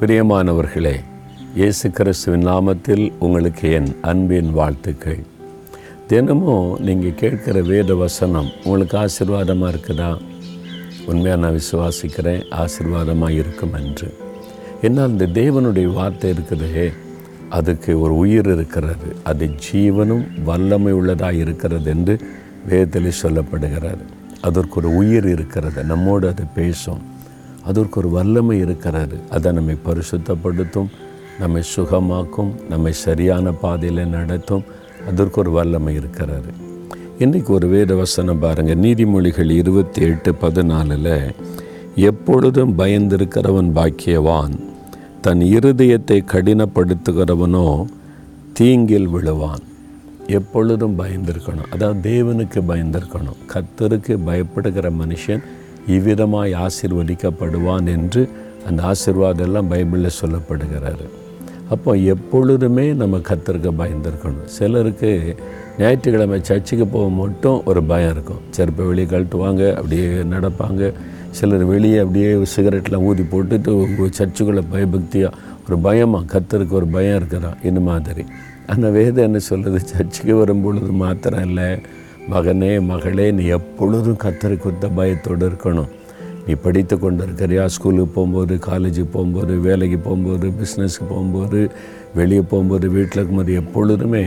பிரியமானவர்களே இயேசு கிறிஸ்துவின் நாமத்தில் உங்களுக்கு என் அன்பின் வாழ்த்துக்கள். தினமும் நீங்கள் கேட்குற வேத வசனம் உங்களுக்கு ஆசீர்வாதமாக இருக்குதா? உண்மையாக நான் விசுவாசிக்கிறேன் ஆசீர்வாதமாக இருக்கும் என்று. என்னால் இந்த தேவனுடைய வார்த்தை இருக்குதே அதுக்கு ஒரு உயிர் இருக்கிறது. அது ஜீவனும் வல்லமை உள்ளதாக இருக்கிறது என்று வேதத்தில் சொல்லப்படுகிறது அதற்கு ஒரு உயிர் இருக்கிறது. நம்மோடு அது பேசும். அதற்கு ஒரு வல்லமை இருக்கிறாரு அதை நம்மை பரிசுத்தப்படுத்தும் நம்மை சுகமாக்கும் நம்மை சரியான பாதையில் நடத்தும் அதற்கு ஒரு வல்லமை இருக்கிறாரு இன்றைக்கு ஒரு வேத வசனம் பாருங்கள் நீதிமொழிகள் இருபத்தி எட்டு பதினாலில் எப்பொழுதும் பயந்திருக்கிறவன் பாக்கியவான் தன் இருதயத்தை கடினப்படுத்துகிறவனோ தீங்கில் விழுவான். எப்பொழுதும் பயந்திருக்கணும். அதாவது தேவனுக்கு பயந்திருக்கணும். கத்தருக்கு பயப்படுகிற மனுஷன் இவ்விதமாய் ஆசிர்வதிக்கப்படுவான் என்று அந்த ஆசிர்வாதம் எல்லாம் பைபிளில் சொல்லப்படுகிறாரு அப்போ எப்பொழுதுமே நம்ம கத்திருக்க பயந்துருக்கணும் சிலருக்கு ஞாயிற்றுக்கிழமை சர்ச்சுக்கு போக மட்டும் ஒரு பயம் இருக்கும். செருப்பை வெளியே கழட்டுவாங்க அப்படியே நடப்பாங்க. சிலர் வெளியே அப்படியே சிகரெட்டில் ஊதி போட்டுட்டு உங்கள் சர்ச்சுக்குள்ளே பயபக்தியாக ஒரு பயமாக கத்தருக்கு ஒரு பயம் இருக்கிறான் இந்த மாதிரி. அந்த வேதம் என்ன சொல்கிறது சர்ச்சுக்கு வரும்பொழுது மாத்திரம் இல்லை. மகனே மகளே நீ எப்பொழுதும் கத்தரை பயத்தோடு இருக்கணும். நீ படித்து கொண்டு இருக்கிறியா ஸ்கூலுக்கு போகும்போது காலேஜுக்கு போகும்போது வேலைக்கு போகும்போது பிஸ்னஸ்க்கு போகும்போது வெளியே போகும்போது வீட்டில் இருக்கும்போது எப்பொழுதுமே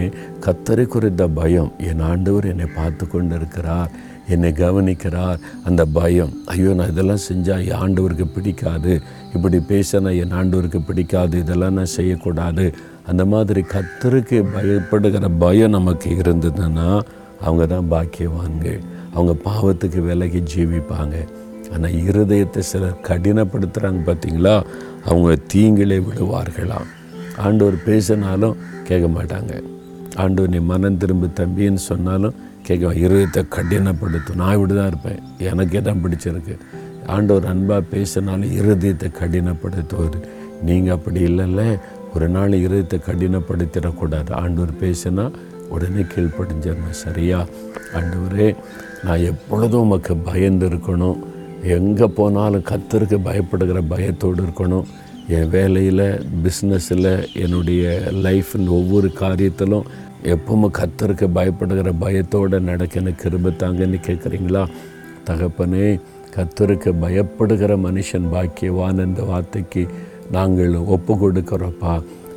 கத்தரை குறித்த பயம். என் ஆண்டவர் என்னை பார்த்து கொண்டு இருக்கிறார் என்னை கவனிக்கிறார். அந்த பயம் ஐயோ நான் இதெல்லாம் செஞ்சால் என் ஆண்டவருக்கு பிடிக்காது. இப்படி பேசினா என் ஆண்டவருக்கு பிடிக்காது. இதெல்லாம் நான் செய்யக்கூடாது. அந்த மாதிரி கத்தருக்கு பயப்படுகிற பயம் நமக்கு இருந்ததுன்னா அவங்க தான் பாக்கியவான்கள். அவங்க பாவத்துக்கு விலகி ஜீவிப்பாங்க. ஆனால் இருதயத்தை சிலர் கடினப்படுத்துகிறாங்க பார்த்தீங்களா அவங்க தீங்கிலே விடுவார்களாம். ஆண்டவர் பேசினாலும் கேட்க மாட்டாங்க. ஆண்டவர் நீ மனம் திரும்ப தம்பின்னு சொன்னாலும் கேட்க இருதயத்தை கடினப்படுத்தும். நான் இப்படி தான் இருப்பேன். எனக்கே தான் பிடிச்சிருக்கு. ஆண்டவர் அன்பாக பேசினாலும் இருதயத்தை கடினப்படுத்துவார். நீங்கள் அப்படி இல்லைல்ல. ஒரு நாள் இருதயத்தை கடினப்படுத்திடக்கூடாது. ஆண்டவர் பேசினா உடனே கீழ்ப்படிஞ்சிடணும் சரியா ஆண்டவரே நான் எப்பொழுதும் உமக்கு பயந்து இருக்கணும். எங்கே போனாலும் கத்தருக்கு பயப்படுகிற பயத்தோடு இருக்கணும். என் வேலையில் பிஸ்னஸில் என்னுடைய லைஃப்னு ஒவ்வொரு காரியத்திலும் எப்பவும் கத்தருக்கு பயப்படுகிற பயத்தோடு நடக்க எனக்கு கிருபத்தாங்கன்னு கேட்குறீங்களா தகப்பனே கத்தருக்கு பயப்படுகிற மனுஷன் பாக்கியவான் என்ற வார்த்தைக்கு நாங்கள் ஒப்பு கொடுக்குறோப்பா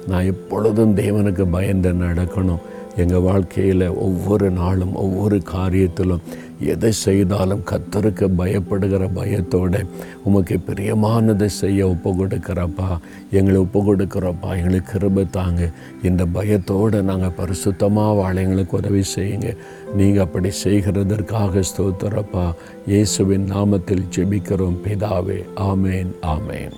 நான் எப்பொழுதும் தேவனுக்கு பயந்து நடக்கணும். எங்கள் வாழ்க்கையில் ஒவ்வொரு நாளும் ஒவ்வொரு காரியத்திலும் எதை செய்தாலும் கத்தருக்கு பயப்படுகிற பயத்தோடு உமக்கு பிரியமானதை செய்ய ஒப்பு கொடுக்குறப்பா. எங்களை ஒப்பு கொடுக்குறப்பா. எங்களுக்கு கிருப தாங்க. இந்த பயத்தோடு நாங்கள் பரிசுத்தமாக வாழ எங்களுக்கு உதவி செய்யுங்க. நீங்கள் அப்படி செய்கிறதற்காக ஸ்தோத்திரப்பா. இயேசுவின் நாமத்தில் ஜெபிக்கிறோம். பிதாவே ஆமேன் ஆமேன்.